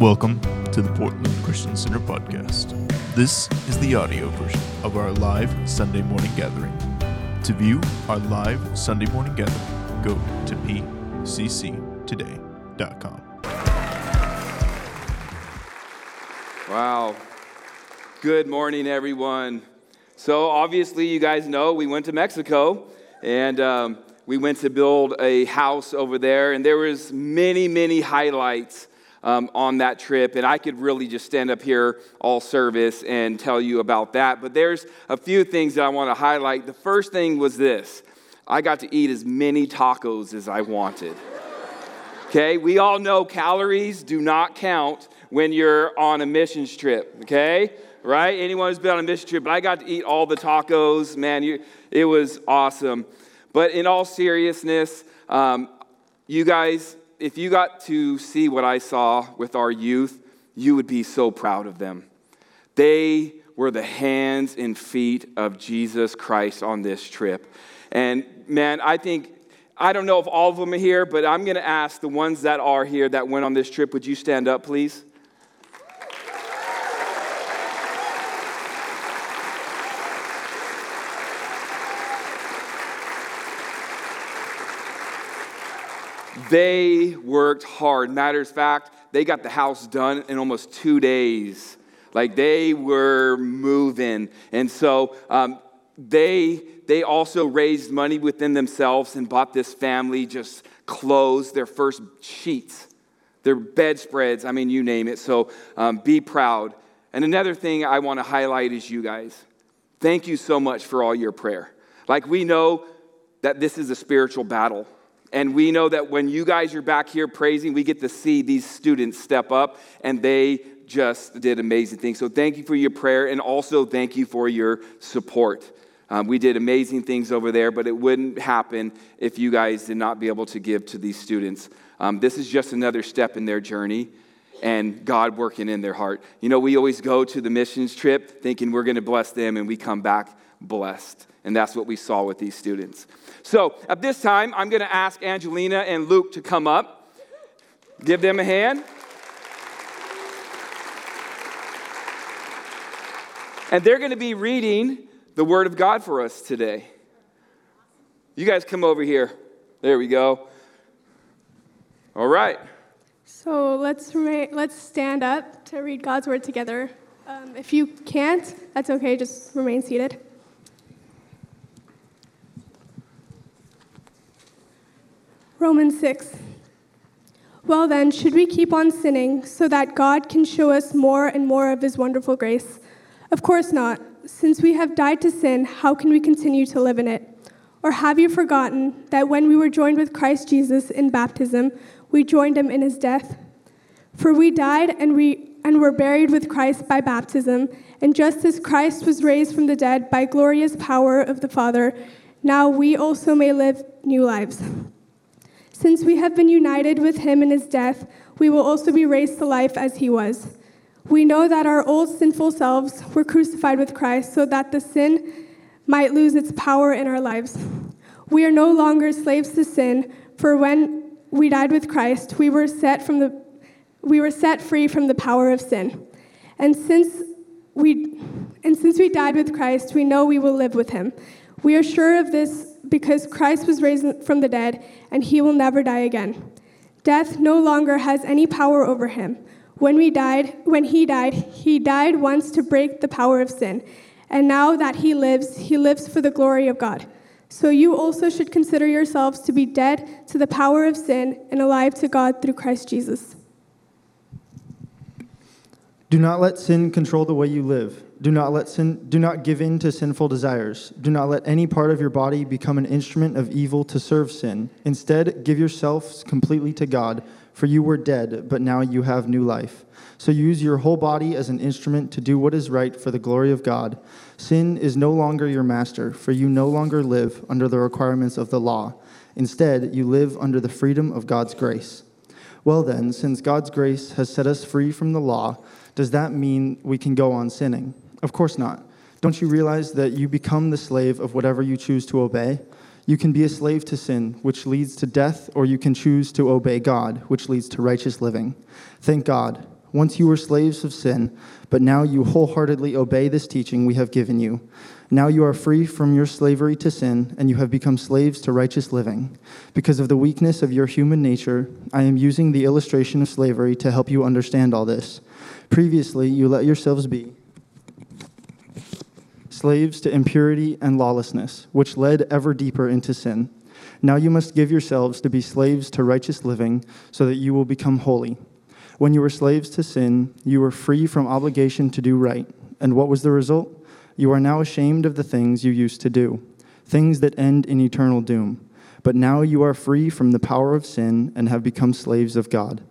Welcome to the Portland Christian Center podcast. This is the audio version of our live Sunday morning gathering. To view our live Sunday morning gathering, go to pcctoday.com. Wow. Good morning, everyone. So, obviously, you guys know we went to Mexico and um, we went to build a house over there, and there was many, many highlights um, on that trip, and I could really just stand up here all service and tell you about that. But there's a few things that I want to highlight. The first thing was this I got to eat as many tacos as I wanted. Okay, we all know calories do not count when you're on a missions trip, okay? Right? Anyone who's been on a mission trip, but I got to eat all the tacos. Man, you, it was awesome. But in all seriousness, um, you guys, if you got to see what I saw with our youth, you would be so proud of them. They were the hands and feet of Jesus Christ on this trip. And man, I think, I don't know if all of them are here, but I'm going to ask the ones that are here that went on this trip, would you stand up, please? They worked hard. Matter of fact, they got the house done in almost two days. Like they were moving. And so um, they, they also raised money within themselves and bought this family just clothes, their first sheets, their bedspreads. I mean, you name it. So um, be proud. And another thing I want to highlight is you guys. Thank you so much for all your prayer. Like we know that this is a spiritual battle. And we know that when you guys are back here praising, we get to see these students step up and they just did amazing things. So thank you for your prayer and also thank you for your support. Um, we did amazing things over there, but it wouldn't happen if you guys did not be able to give to these students. Um, this is just another step in their journey and God working in their heart. You know, we always go to the missions trip thinking we're going to bless them and we come back blessed. And that's what we saw with these students. So at this time, I'm going to ask Angelina and Luke to come up. Give them a hand. And they're going to be reading the Word of God for us today. You guys come over here. There we go. All right. So let's, remain, let's stand up to read God's Word together. Um, if you can't, that's okay, just remain seated. Romans 6. Well, then, should we keep on sinning so that God can show us more and more of his wonderful grace? Of course not. Since we have died to sin, how can we continue to live in it? Or have you forgotten that when we were joined with Christ Jesus in baptism, we joined him in his death? For we died and we and were buried with Christ by baptism, and just as Christ was raised from the dead by glorious power of the Father, now we also may live new lives. Since we have been united with him in his death, we will also be raised to life as he was. We know that our old sinful selves were crucified with Christ so that the sin might lose its power in our lives. We are no longer slaves to sin, for when we died with Christ, we were set from the we were set free from the power of sin. And since we and since we died with Christ, we know we will live with him. We are sure of this because Christ was raised from the dead, and he will never die again. Death no longer has any power over him. When we died, when he died, he died once to break the power of sin. And now that he lives, he lives for the glory of God. So you also should consider yourselves to be dead to the power of sin and alive to God through Christ Jesus. Do not let sin control the way you live. Do not let sin do not give in to sinful desires. Do not let any part of your body become an instrument of evil to serve sin. Instead, give yourselves completely to God, for you were dead, but now you have new life. So use your whole body as an instrument to do what is right for the glory of God. Sin is no longer your master, for you no longer live under the requirements of the law. Instead, you live under the freedom of God's grace. Well, then, since God's grace has set us free from the law, does that mean we can go on sinning? Of course not. Don't you realize that you become the slave of whatever you choose to obey? You can be a slave to sin, which leads to death, or you can choose to obey God, which leads to righteous living. Thank God. Once you were slaves of sin, but now you wholeheartedly obey this teaching we have given you. Now you are free from your slavery to sin, and you have become slaves to righteous living. Because of the weakness of your human nature, I am using the illustration of slavery to help you understand all this. Previously, you let yourselves be slaves to impurity and lawlessness, which led ever deeper into sin. Now you must give yourselves to be slaves to righteous living, so that you will become holy. When you were slaves to sin, you were free from obligation to do right. And what was the result? You are now ashamed of the things you used to do, things that end in eternal doom. But now you are free from the power of sin and have become slaves of God.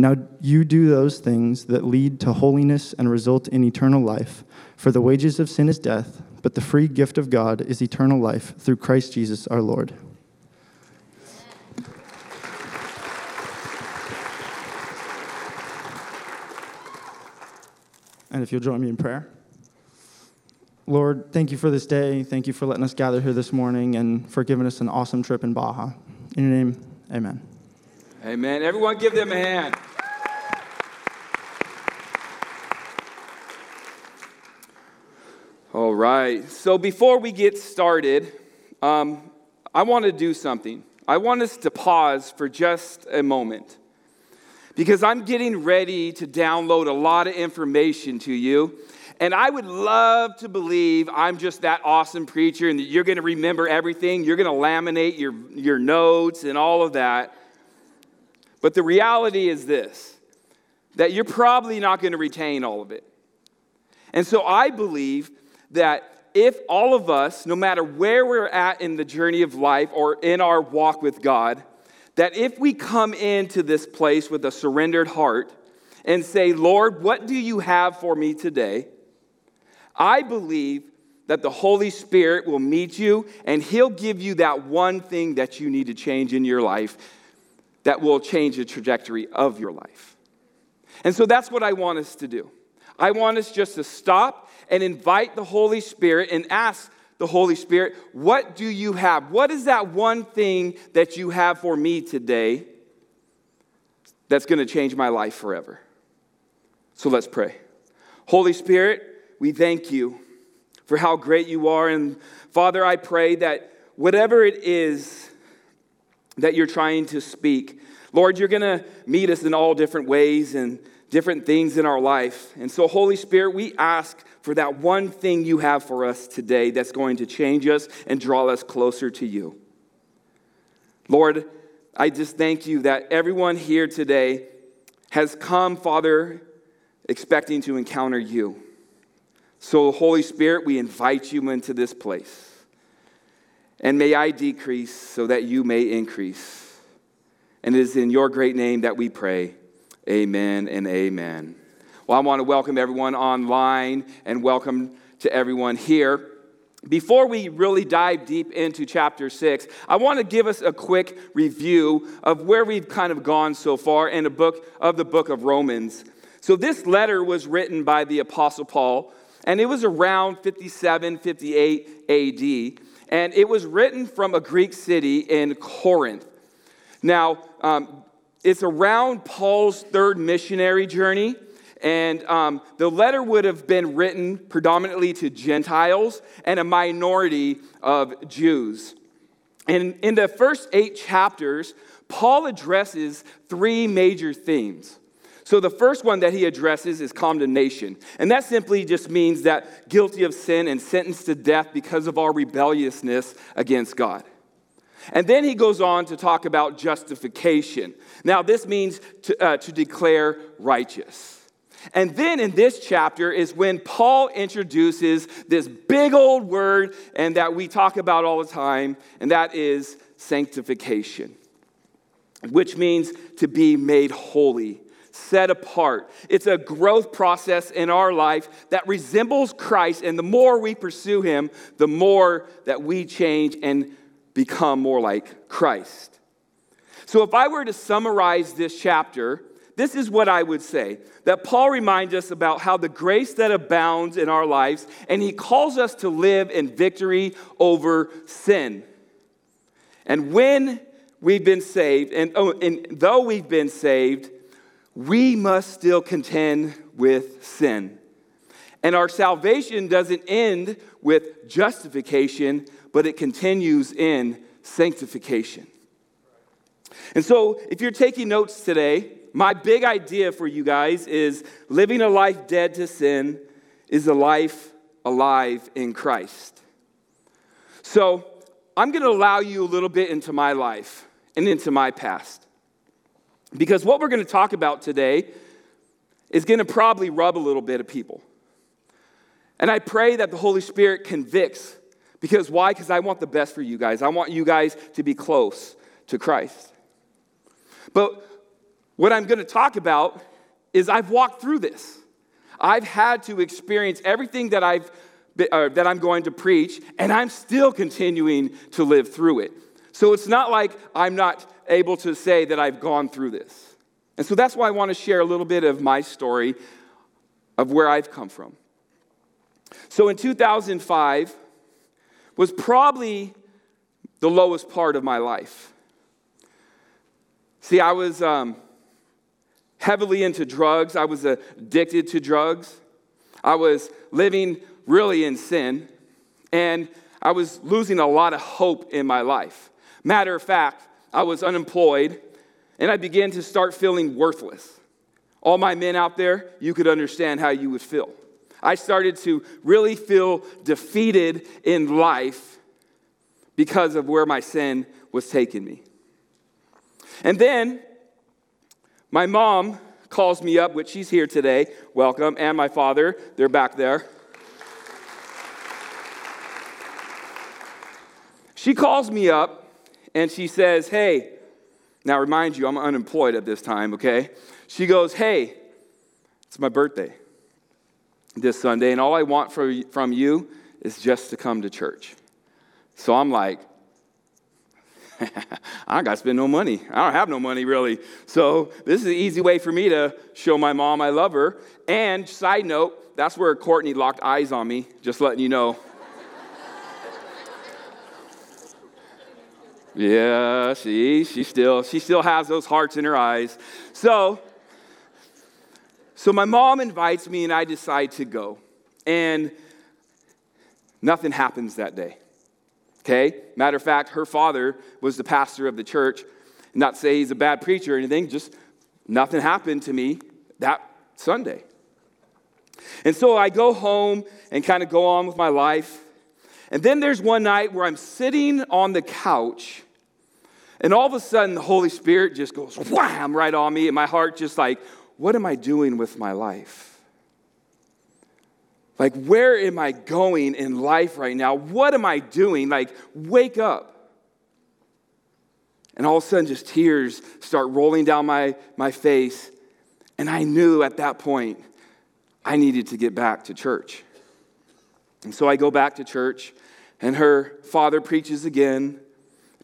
Now you do those things that lead to holiness and result in eternal life. For the wages of sin is death, but the free gift of God is eternal life through Christ Jesus our Lord. And if you'll join me in prayer. Lord, thank you for this day. Thank you for letting us gather here this morning and for giving us an awesome trip in Baja. In your name, amen. Amen. Everyone give them a hand. All right. So before we get started, um, I want to do something. I want us to pause for just a moment because I'm getting ready to download a lot of information to you. And I would love to believe I'm just that awesome preacher and that you're going to remember everything. You're going to laminate your, your notes and all of that. But the reality is this that you're probably not going to retain all of it. And so I believe that if all of us, no matter where we're at in the journey of life or in our walk with God, that if we come into this place with a surrendered heart and say, Lord, what do you have for me today? I believe that the Holy Spirit will meet you and He'll give you that one thing that you need to change in your life that will change the trajectory of your life. And so that's what I want us to do. I want us just to stop and invite the Holy Spirit and ask the Holy Spirit, What do you have? What is that one thing that you have for me today that's going to change my life forever? So let's pray. Holy Spirit, we thank you for how great you are. And Father, I pray that whatever it is that you're trying to speak. Lord, you're going to meet us in all different ways and different things in our life. And so, Holy Spirit, we ask for that one thing you have for us today that's going to change us and draw us closer to you. Lord, I just thank you that everyone here today has come, Father, expecting to encounter you. So, Holy Spirit, we invite you into this place. And may I decrease so that you may increase. And it is in your great name that we pray. Amen and amen. Well, I want to welcome everyone online and welcome to everyone here. Before we really dive deep into chapter six, I want to give us a quick review of where we've kind of gone so far in the book of the book of Romans. So, this letter was written by the Apostle Paul, and it was around 57, 58 AD and it was written from a Greek city in Corinth. Now, um, it's around Paul's third missionary journey, and um, the letter would have been written predominantly to Gentiles and a minority of Jews. And in the first eight chapters, Paul addresses three major themes. So, the first one that he addresses is condemnation. And that simply just means that guilty of sin and sentenced to death because of our rebelliousness against God. And then he goes on to talk about justification. Now, this means to, uh, to declare righteous. And then in this chapter is when Paul introduces this big old word and that we talk about all the time, and that is sanctification, which means to be made holy set apart. It's a growth process in our life that resembles Christ, and the more we pursue Him, the more that we change and become more like Christ. So, if I were to summarize this chapter, this is what I would say that Paul reminds us about how the grace that abounds in our lives, and he calls us to live in victory over sin. And when we've been saved, and, oh, and though we've been saved, we must still contend with sin. And our salvation doesn't end with justification, but it continues in sanctification. And so, if you're taking notes today, my big idea for you guys is living a life dead to sin is a life alive in Christ. So, I'm going to allow you a little bit into my life and into my past. Because what we're going to talk about today is going to probably rub a little bit of people. And I pray that the Holy Spirit convicts. Because why? Because I want the best for you guys. I want you guys to be close to Christ. But what I'm going to talk about is I've walked through this. I've had to experience everything that I've uh, that I'm going to preach, and I'm still continuing to live through it. So it's not like I'm not able to say that I've gone through this. And so that's why I want to share a little bit of my story of where I've come from. So in 2005 was probably the lowest part of my life. See, I was um, heavily into drugs. I was addicted to drugs. I was living really in sin, and I was losing a lot of hope in my life. Matter of fact, I was unemployed, and I began to start feeling worthless. All my men out there, you could understand how you would feel. I started to really feel defeated in life because of where my sin was taking me. And then my mom calls me up, which she's here today. Welcome. And my father, they're back there. She calls me up and she says, Hey, now remind you, I'm unemployed at this time, okay? She goes, Hey, it's my birthday this Sunday, and all I want from you is just to come to church. So I'm like, I got to spend no money. I don't have no money really. So this is an easy way for me to show my mom I love her. And side note, that's where Courtney locked eyes on me, just letting you know. yeah, she she still she still has those hearts in her eyes. So so my mom invites me and I decide to go. And nothing happens that day. Okay? Matter of fact, her father was the pastor of the church. Not say he's a bad preacher or anything, just nothing happened to me that Sunday. And so I go home and kind of go on with my life. And then there's one night where I'm sitting on the couch, and all of a sudden the Holy Spirit just goes wham right on me, and my heart just like, what am I doing with my life? Like, where am I going in life right now? What am I doing? Like, wake up. And all of a sudden, just tears start rolling down my, my face. And I knew at that point I needed to get back to church. And so I go back to church, and her father preaches again,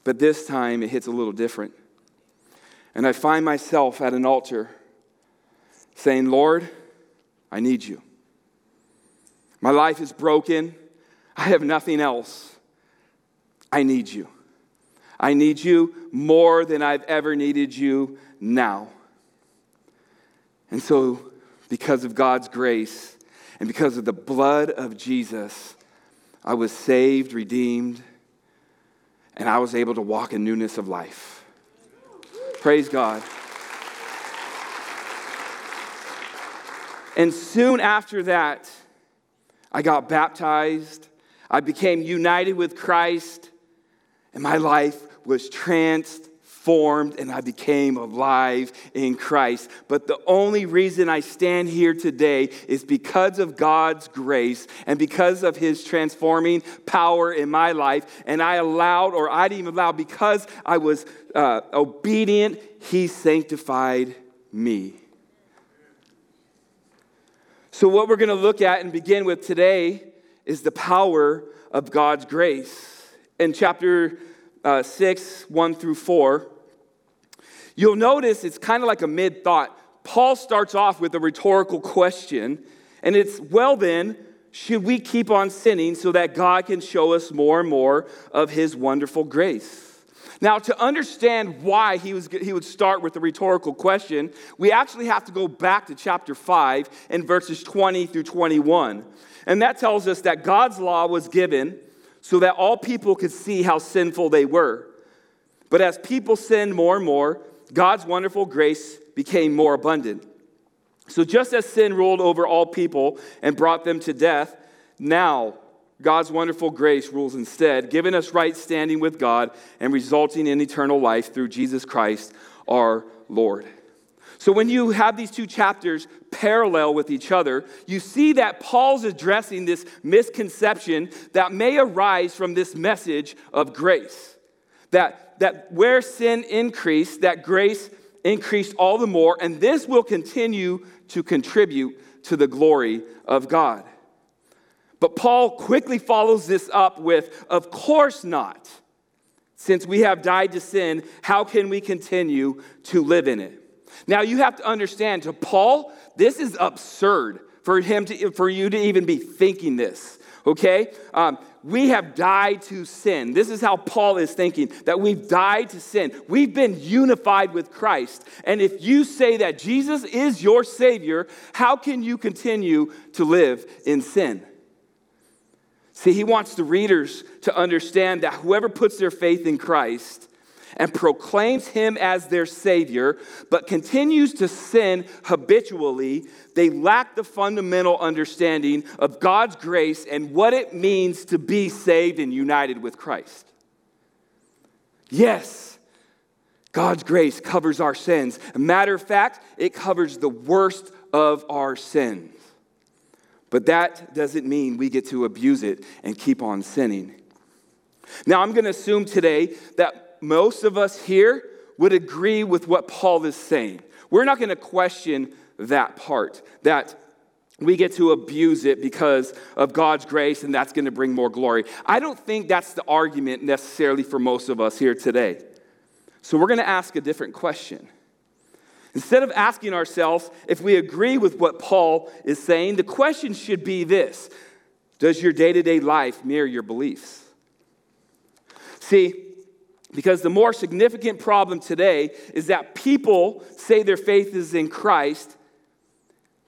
but this time it hits a little different. And I find myself at an altar saying, Lord, I need you. My life is broken. I have nothing else. I need you. I need you more than I've ever needed you now. And so, because of God's grace and because of the blood of Jesus, I was saved, redeemed, and I was able to walk in newness of life. Praise God. And soon after that, I got baptized. I became united with Christ, and my life was transformed, and I became alive in Christ. But the only reason I stand here today is because of God's grace and because of His transforming power in my life. And I allowed, or I didn't even allow, because I was uh, obedient, He sanctified me. So, what we're going to look at and begin with today is the power of God's grace. In chapter uh, 6, 1 through 4, you'll notice it's kind of like a mid thought. Paul starts off with a rhetorical question, and it's, well, then, should we keep on sinning so that God can show us more and more of his wonderful grace? Now, to understand why he, was, he would start with the rhetorical question, we actually have to go back to chapter 5 and verses 20 through 21. And that tells us that God's law was given so that all people could see how sinful they were. But as people sinned more and more, God's wonderful grace became more abundant. So just as sin ruled over all people and brought them to death, now God's wonderful grace rules instead, giving us right standing with God and resulting in eternal life through Jesus Christ our Lord. So, when you have these two chapters parallel with each other, you see that Paul's addressing this misconception that may arise from this message of grace. That, that where sin increased, that grace increased all the more, and this will continue to contribute to the glory of God. But Paul quickly follows this up with, Of course not. Since we have died to sin, how can we continue to live in it? Now, you have to understand, to Paul, this is absurd for, him to, for you to even be thinking this, okay? Um, we have died to sin. This is how Paul is thinking that we've died to sin. We've been unified with Christ. And if you say that Jesus is your Savior, how can you continue to live in sin? See, he wants the readers to understand that whoever puts their faith in Christ and proclaims him as their Savior, but continues to sin habitually, they lack the fundamental understanding of God's grace and what it means to be saved and united with Christ. Yes, God's grace covers our sins. Matter of fact, it covers the worst of our sins. But that doesn't mean we get to abuse it and keep on sinning. Now, I'm going to assume today that most of us here would agree with what Paul is saying. We're not going to question that part, that we get to abuse it because of God's grace and that's going to bring more glory. I don't think that's the argument necessarily for most of us here today. So we're going to ask a different question. Instead of asking ourselves if we agree with what Paul is saying, the question should be this Does your day to day life mirror your beliefs? See, because the more significant problem today is that people say their faith is in Christ,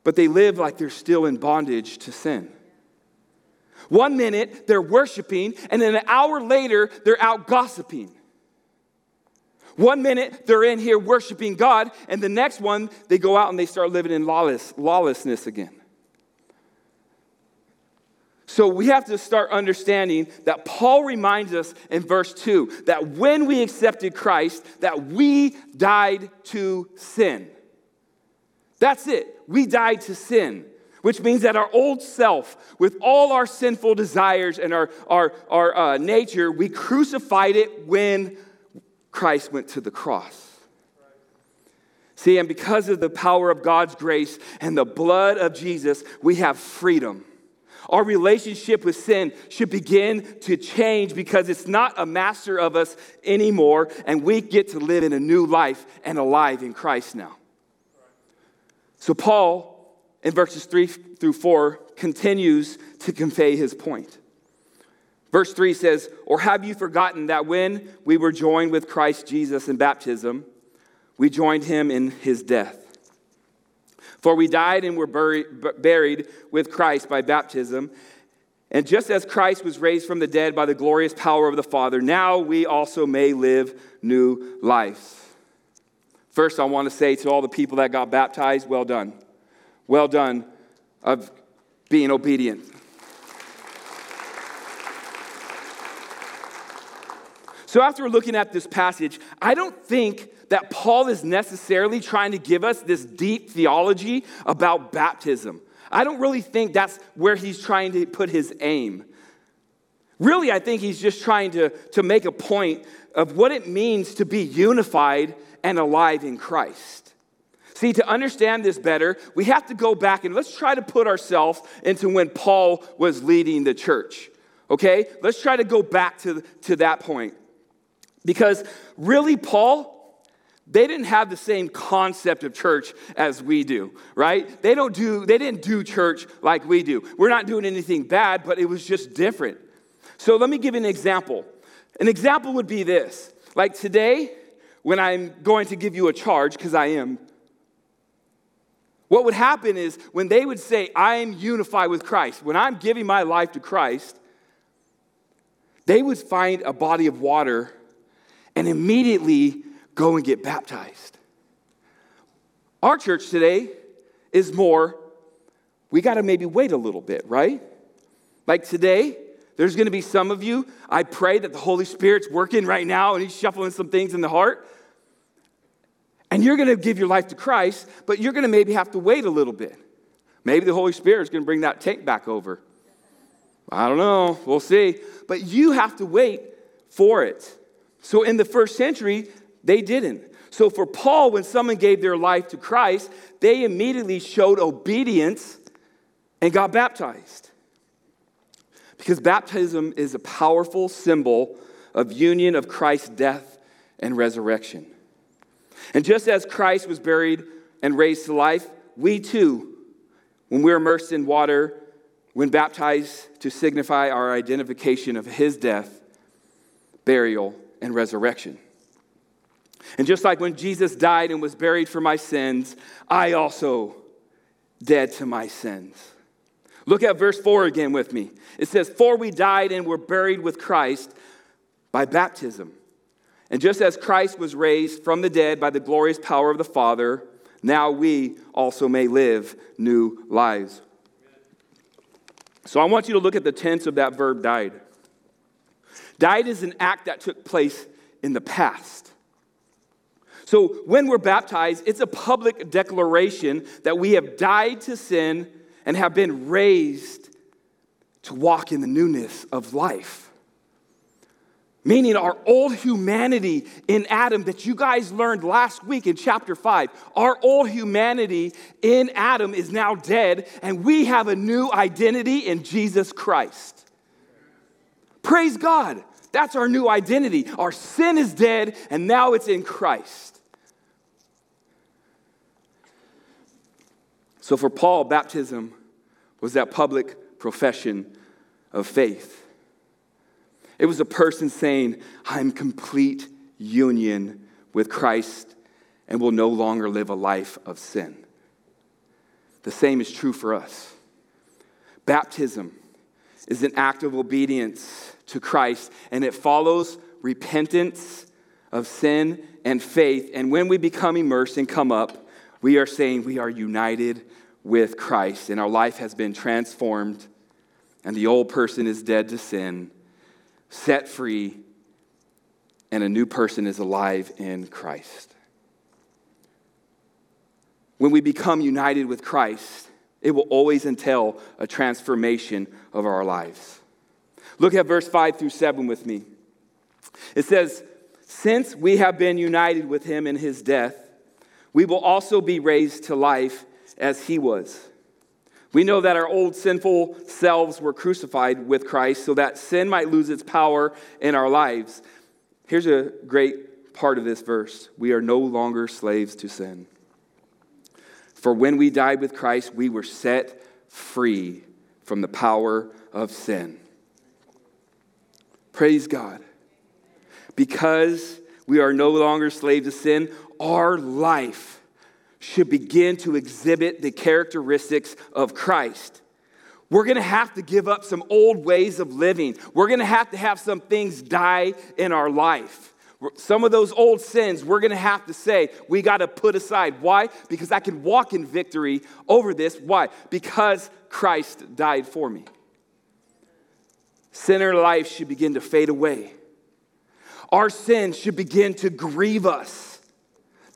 but they live like they're still in bondage to sin. One minute they're worshiping, and then an hour later they're out gossiping. One minute they're in here worshiping God, and the next one they go out and they start living in lawless, lawlessness again. So we have to start understanding that Paul reminds us in verse 2 that when we accepted Christ, that we died to sin. That's it. We died to sin, which means that our old self, with all our sinful desires and our, our, our uh, nature, we crucified it when Christ went to the cross. See, and because of the power of God's grace and the blood of Jesus, we have freedom. Our relationship with sin should begin to change because it's not a master of us anymore, and we get to live in a new life and alive in Christ now. So, Paul, in verses 3 through 4, continues to convey his point. Verse 3 says, Or have you forgotten that when we were joined with Christ Jesus in baptism, we joined him in his death? For we died and were buried with Christ by baptism. And just as Christ was raised from the dead by the glorious power of the Father, now we also may live new lives. First, I want to say to all the people that got baptized, well done. Well done of being obedient. So, after looking at this passage, I don't think that Paul is necessarily trying to give us this deep theology about baptism. I don't really think that's where he's trying to put his aim. Really, I think he's just trying to, to make a point of what it means to be unified and alive in Christ. See, to understand this better, we have to go back and let's try to put ourselves into when Paul was leading the church. Okay? Let's try to go back to, to that point. Because really, Paul, they didn't have the same concept of church as we do, right? They don't do, they didn't do church like we do. We're not doing anything bad, but it was just different. So let me give you an example. An example would be this. Like today, when I'm going to give you a charge, because I am, what would happen is when they would say, I am unified with Christ, when I'm giving my life to Christ, they would find a body of water and immediately go and get baptized. Our church today is more, we got to maybe wait a little bit, right? Like today, there's going to be some of you, I pray that the Holy Spirit's working right now and He's shuffling some things in the heart. And you're going to give your life to Christ, but you're going to maybe have to wait a little bit. Maybe the Holy Spirit's going to bring that tank back over. I don't know. We'll see. But you have to wait for it. So in the first century, they didn't. So for Paul, when someone gave their life to Christ, they immediately showed obedience and got baptized. Because baptism is a powerful symbol of union of Christ's death and resurrection. And just as Christ was buried and raised to life, we too, when we're immersed in water, when baptized to signify our identification of his death, burial, and resurrection. And just like when Jesus died and was buried for my sins, I also dead to my sins. Look at verse 4 again with me. It says, For we died and were buried with Christ by baptism. And just as Christ was raised from the dead by the glorious power of the Father, now we also may live new lives. So I want you to look at the tense of that verb died. Died is an act that took place in the past. So when we're baptized, it's a public declaration that we have died to sin and have been raised to walk in the newness of life. Meaning, our old humanity in Adam that you guys learned last week in chapter 5, our old humanity in Adam is now dead, and we have a new identity in Jesus Christ. Praise God. That's our new identity. Our sin is dead, and now it's in Christ. So, for Paul, baptism was that public profession of faith. It was a person saying, I'm complete union with Christ and will no longer live a life of sin. The same is true for us. Baptism is an act of obedience to Christ, and it follows repentance of sin and faith. And when we become immersed and come up, we are saying we are united with Christ, and our life has been transformed, and the old person is dead to sin set free, and a new person is alive in Christ. When we become united with Christ, it will always entail a transformation of our lives. Look at verse 5 through 7 with me. It says, Since we have been united with him in his death, we will also be raised to life as he was. We know that our old sinful selves were crucified with Christ so that sin might lose its power in our lives. Here's a great part of this verse we are no longer slaves to sin. For when we died with Christ, we were set free from the power of sin. Praise God. Because we are no longer slaves to sin, our life should begin to exhibit the characteristics of Christ. We're gonna have to give up some old ways of living. We're gonna have to have some things die in our life. Some of those old sins, we're gonna have to say, we gotta put aside. Why? Because I can walk in victory over this. Why? Because Christ died for me. Sinner life should begin to fade away. Our sins should begin to grieve us.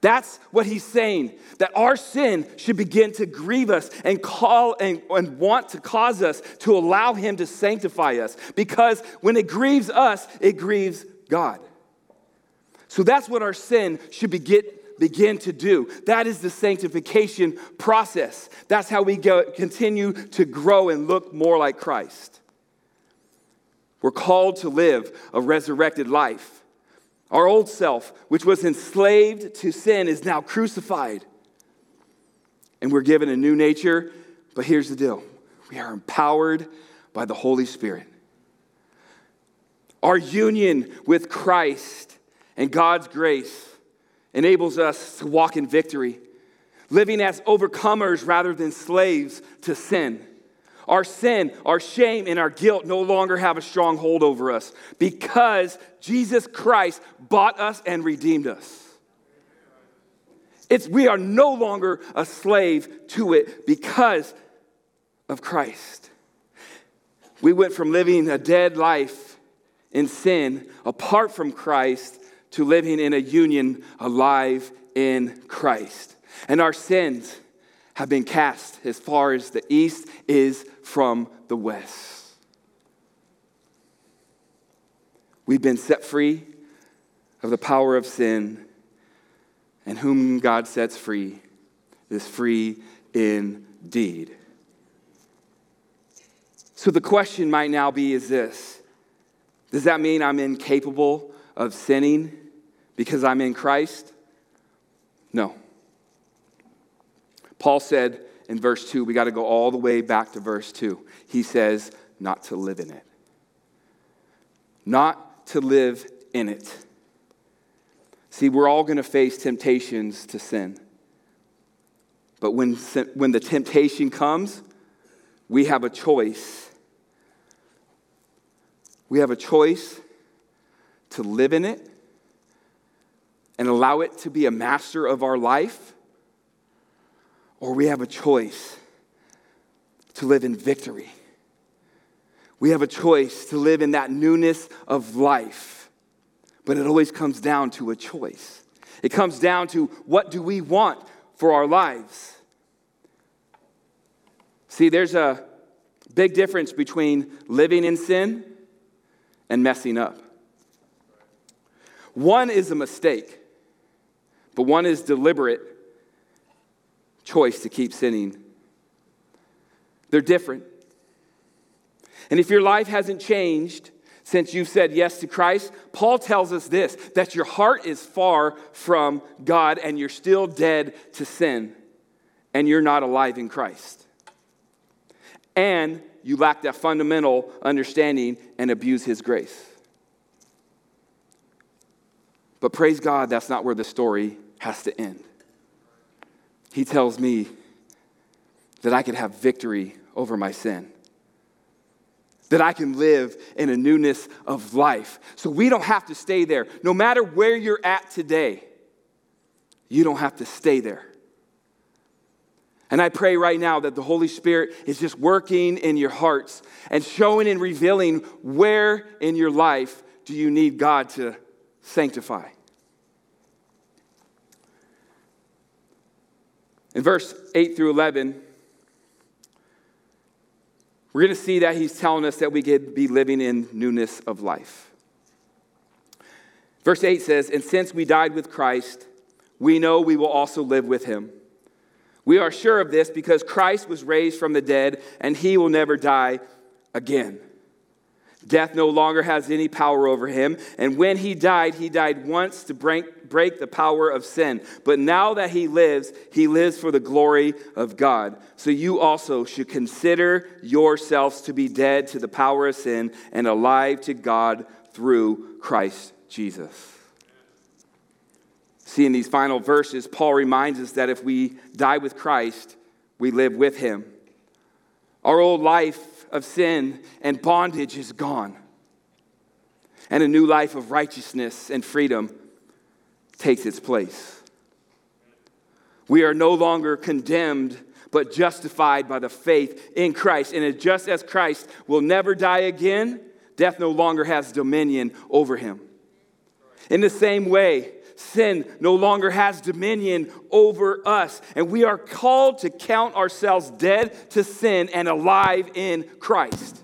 That's what he's saying, that our sin should begin to grieve us and call and, and want to cause us to allow him to sanctify us. Because when it grieves us, it grieves God. So that's what our sin should begin, to do. That is the sanctification process. That's how we go, continue to grow and look more like Christ. We're called to live a resurrected life. Our old self, which was enslaved to sin, is now crucified. And we're given a new nature. But here's the deal we are empowered by the Holy Spirit. Our union with Christ And God's grace enables us to walk in victory, living as overcomers rather than slaves to sin. Our sin, our shame, and our guilt no longer have a strong hold over us because Jesus Christ bought us and redeemed us. It's, we are no longer a slave to it because of Christ. We went from living a dead life in sin apart from Christ to living in a union alive in Christ. And our sins have been cast as far as the east is from the west. We've been set free of the power of sin, and whom God sets free is free indeed. So the question might now be is this Does that mean I'm incapable of sinning because I'm in Christ? No. Paul said in verse 2, we got to go all the way back to verse 2. He says, not to live in it. Not to live in it. See, we're all going to face temptations to sin. But when, when the temptation comes, we have a choice. We have a choice to live in it and allow it to be a master of our life or we have a choice to live in victory. We have a choice to live in that newness of life. But it always comes down to a choice. It comes down to what do we want for our lives? See, there's a big difference between living in sin and messing up. One is a mistake, but one is deliberate choice to keep sinning. They're different. And if your life hasn't changed since you've said yes to Christ, Paul tells us this that your heart is far from God and you're still dead to sin and you're not alive in Christ. And you lack that fundamental understanding and abuse his grace. But praise God, that's not where the story has to end. He tells me that I can have victory over my sin, that I can live in a newness of life. So we don't have to stay there. No matter where you're at today, you don't have to stay there. And I pray right now that the Holy Spirit is just working in your hearts and showing and revealing where in your life do you need God to sanctify. In verse 8 through 11, we're going to see that he's telling us that we could be living in newness of life. Verse 8 says, And since we died with Christ, we know we will also live with him. We are sure of this because Christ was raised from the dead, and he will never die again. Death no longer has any power over him. And when he died, he died once to break, break the power of sin. But now that he lives, he lives for the glory of God. So you also should consider yourselves to be dead to the power of sin and alive to God through Christ Jesus. See, in these final verses, Paul reminds us that if we die with Christ, we live with him. Our old life of sin and bondage is gone. And a new life of righteousness and freedom takes its place. We are no longer condemned, but justified by the faith in Christ. And just as Christ will never die again, death no longer has dominion over him. In the same way, sin no longer has dominion over us. And we are called to count ourselves dead to sin and alive in Christ.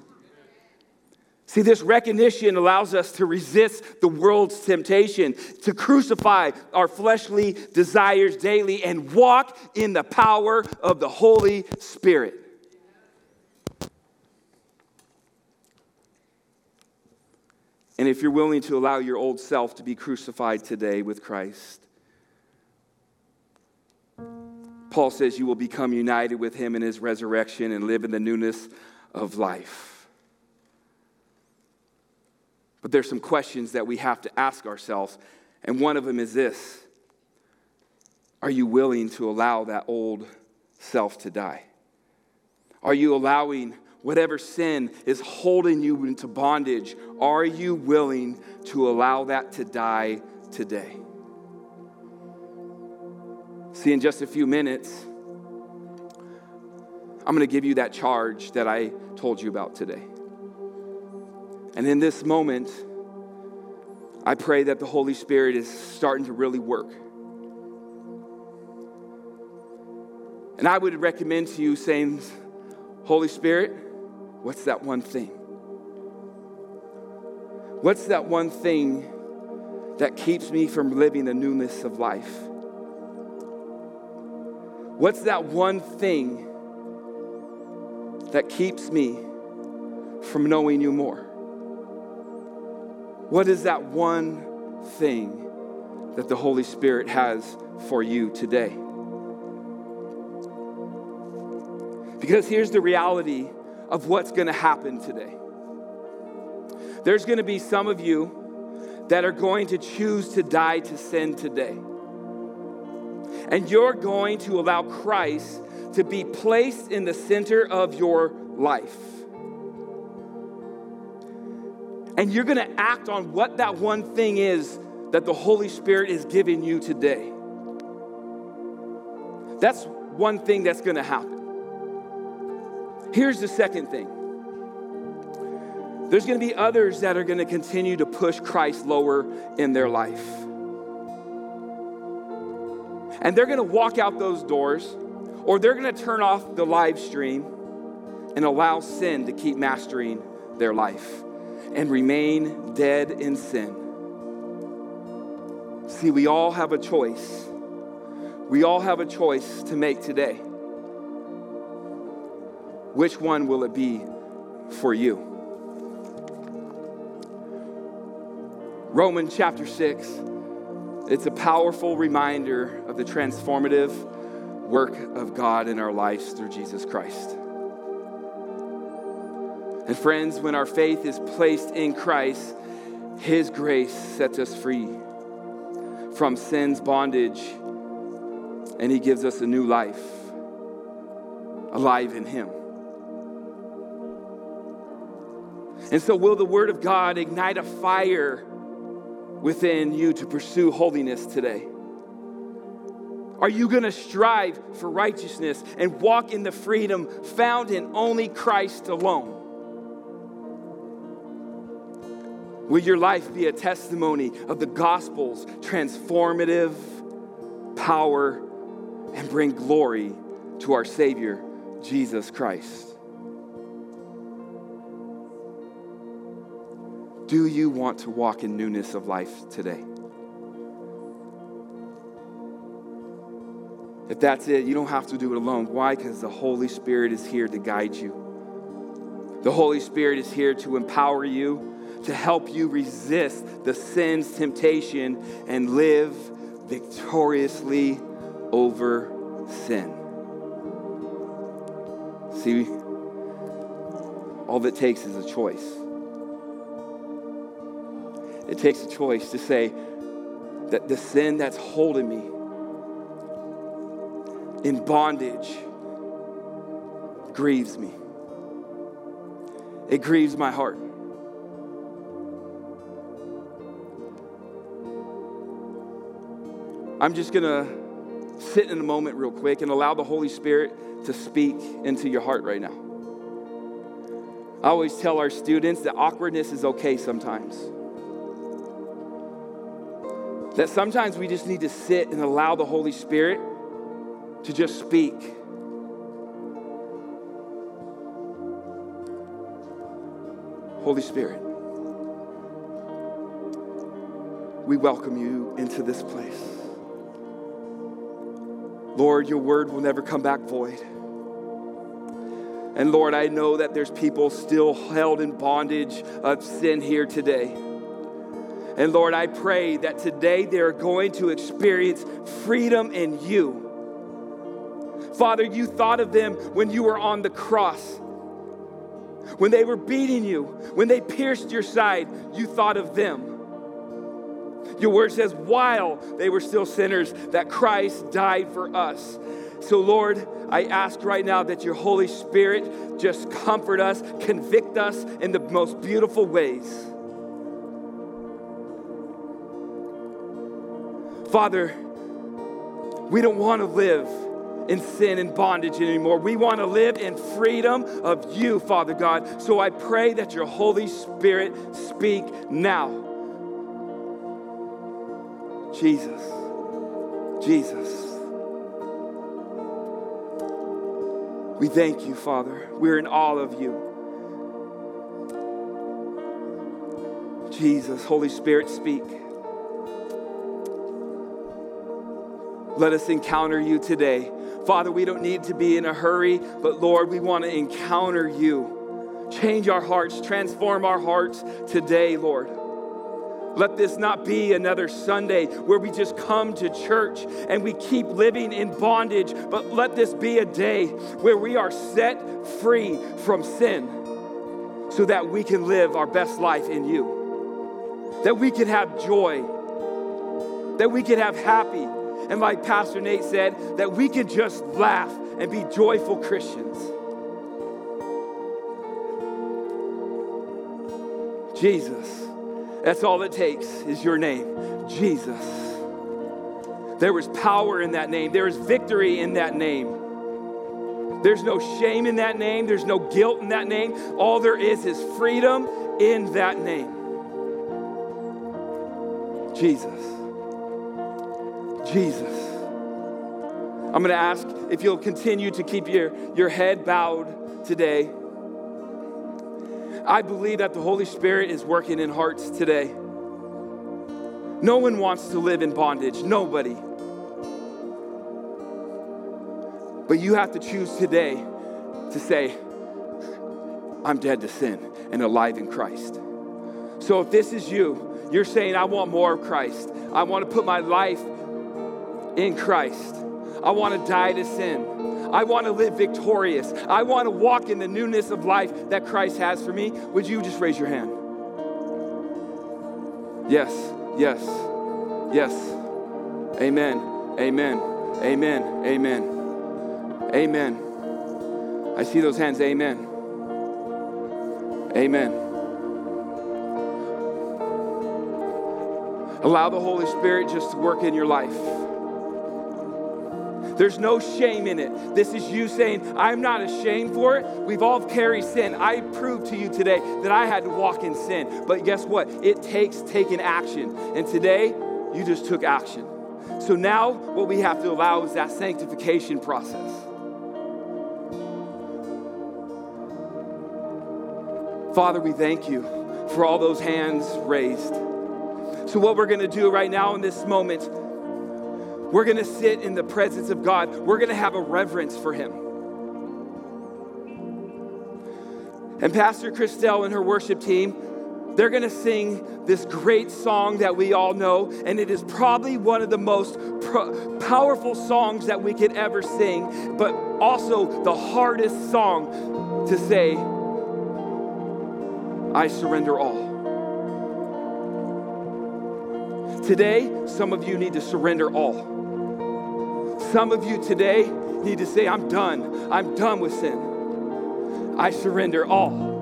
See, this recognition allows us to resist the world's temptation, to crucify our fleshly desires daily, and walk in the power of the Holy Spirit. And if you're willing to allow your old self to be crucified today with Christ, Paul says you will become united with him in his resurrection and live in the newness of life. But there's some questions that we have to ask ourselves And one of them is this Are you willing to allow that old self to die? Are you allowing whatever sin is holding you into bondage? Are you willing to allow that to die today? See, in just a few minutes, I'm going to give you that charge that I told you about today. And in this moment, I pray that the Holy Spirit is starting to really work. And I would recommend to you saying, Holy Spirit, what's that one thing? What's that one thing that keeps me from living the newness of life? What's that one thing that keeps me from knowing you more? What is that one thing that the Holy Spirit has for you today? Because here's the reality of what's going to happen today. There's going to be some of you that are going to choose to die to sin today. And you're going to allow Christ to be placed in the center of your life. And you're going to act on what that one thing is that the Holy Spirit is giving you today. That's one thing that's going to happen. Here's the second thing there's going to be others that are going to continue to push Christ lower in their life. And they're going to walk out those doors, or they're going to turn off the live stream and allow sin to keep mastering their life and remain dead in sin. See, we all have a choice. We all have a choice to make today. Which one will it be for you? Romans chapter 6, it's a powerful reminder of the transformative work of God in our lives through Jesus Christ. And friends, when our faith is placed in Christ, His grace sets us free from sin's bondage, and He gives us a new life, alive in Him. And so, will the Word of God ignite a fire within you to pursue holiness today? Are you going to strive for righteousness and walk in the freedom found in only Christ alone? Will your life be a testimony of the gospel's transformative power and bring glory to our Savior, Jesus Christ? Do you want to walk in newness of life today? If that's it, you don't have to do it alone. Why? Because the Holy Spirit is here to guide you. The Holy Spirit is here to empower you to help you resist the sin's temptation and live victoriously over sin. See, all that takes is a choice. It takes a choice to say that the sin that's holding me in bondage grieves me. It grieves my heart. I'm just going to sit in a moment real quick and allow the Holy Spirit to speak into your heart right now. I always tell our students that awkwardness is okay sometimes. That sometimes we just need to sit and allow the Holy Spirit to just speak. Holy Spirit, we welcome you into this place. Lord, your word will never come back void. And Lord, I know that there's people still held in bondage of sin here today. And Lord, I pray that today they're going to experience freedom in you. Father, you thought of them when you were on the cross. When they were beating you, when they pierced your side, you thought of them. Your word says, while they were still sinners, that Christ died for us. So, Lord, I ask right now that your Holy Spirit just comfort us, convict us in the most beautiful ways. Father, we don't want to live in sin and bondage anymore. We want to live in freedom of you, Father God. So I pray that your Holy Spirit speak now. Jesus, Jesus. We thank you, Father. We're in all of you. Jesus, Holy Spirit, speak. Let us encounter you today. Father, we don't need to be in a hurry, but Lord, we want to encounter you. Change our hearts, transform our hearts today, Lord. Let this not be another Sunday where we just come to church and we keep living in bondage, but let this be a day where we are set free from sin so that we can live our best life in you. That we can have joy, that we can have happy, and like Pastor Nate said, that we can just laugh and be joyful Christians. Jesus. That's all it takes is your name, Jesus. There was power in that name, there is victory in that name. There's no shame in that name, there's no guilt in that name. All there is is freedom in that name. Jesus. Jesus. I'm going to ask if you'll continue to keep your, your head bowed today. I believe that the Holy Spirit is working in hearts today. No one wants to live in bondage, nobody. But you have to choose today to say, I'm dead to sin and alive in Christ. So if this is you, you're saying, I want more of Christ. I want to put my life in Christ. I want to die to sin. I want to live victorious. I want to walk in the newness of life that Christ has for me. Would you just raise your hand? Yes, yes, yes. Amen, amen, amen, amen, amen. I see those hands. Amen. Amen. Allow the Holy Spirit just to work in your life. There's no shame in it. This is you saying, I'm not ashamed for it. We've all carried sin. I proved to you today that I had to walk in sin. But guess what? It takes taking action. And today, you just took action. So now, what we have to allow is that sanctification process. Father, we thank you for all those hands raised. So, what we're going to do right now in this moment we're going to sit in the presence of God. We're going to have a reverence for Him. And Pastor Christelle and her worship team, they're going to sing this great song that we all know, and it is probably one of the most pro- powerful songs that we could ever sing, but also the hardest song to say, I surrender all. Today, some of you need to surrender all. Some of you today need to say, I'm done. I'm done with sin. I surrender all.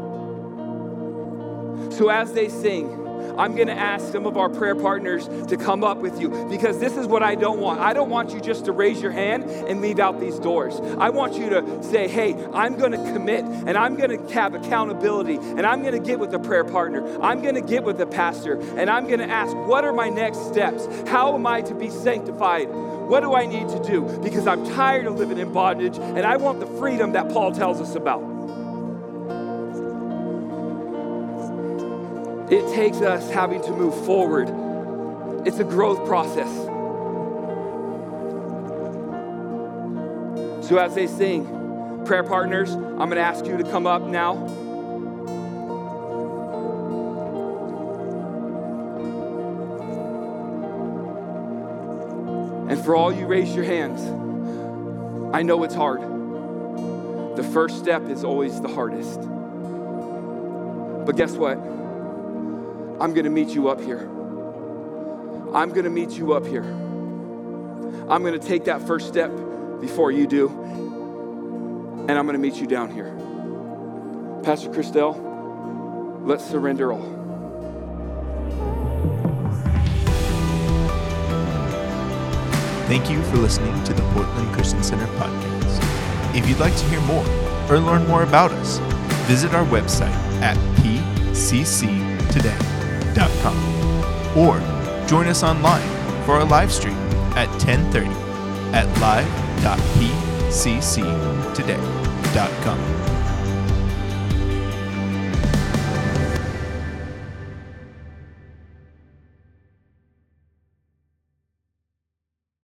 So as they sing, I'm going to ask some of our prayer partners to come up with you because this is what I don't want. I don't want you just to raise your hand and leave out these doors. I want you to say, hey, I'm going to commit and I'm going to have accountability and I'm going to get with a prayer partner. I'm going to get with a pastor and I'm going to ask, what are my next steps? How am I to be sanctified? What do I need to do? Because I'm tired of living in bondage and I want the freedom that Paul tells us about. It takes us having to move forward. It's a growth process. So, as they sing, prayer partners, I'm going to ask you to come up now. And for all you raise your hands, I know it's hard. The first step is always the hardest. But guess what? I'm going to meet you up here. I'm going to meet you up here. I'm going to take that first step before you do, and I'm going to meet you down here. Pastor Christelle, let's surrender all. Thank you for listening to the Portland Christian Center podcast. If you'd like to hear more or learn more about us, visit our website at pcctoday.com or join us online for our live stream at 10:30 at live.pcctoday.com.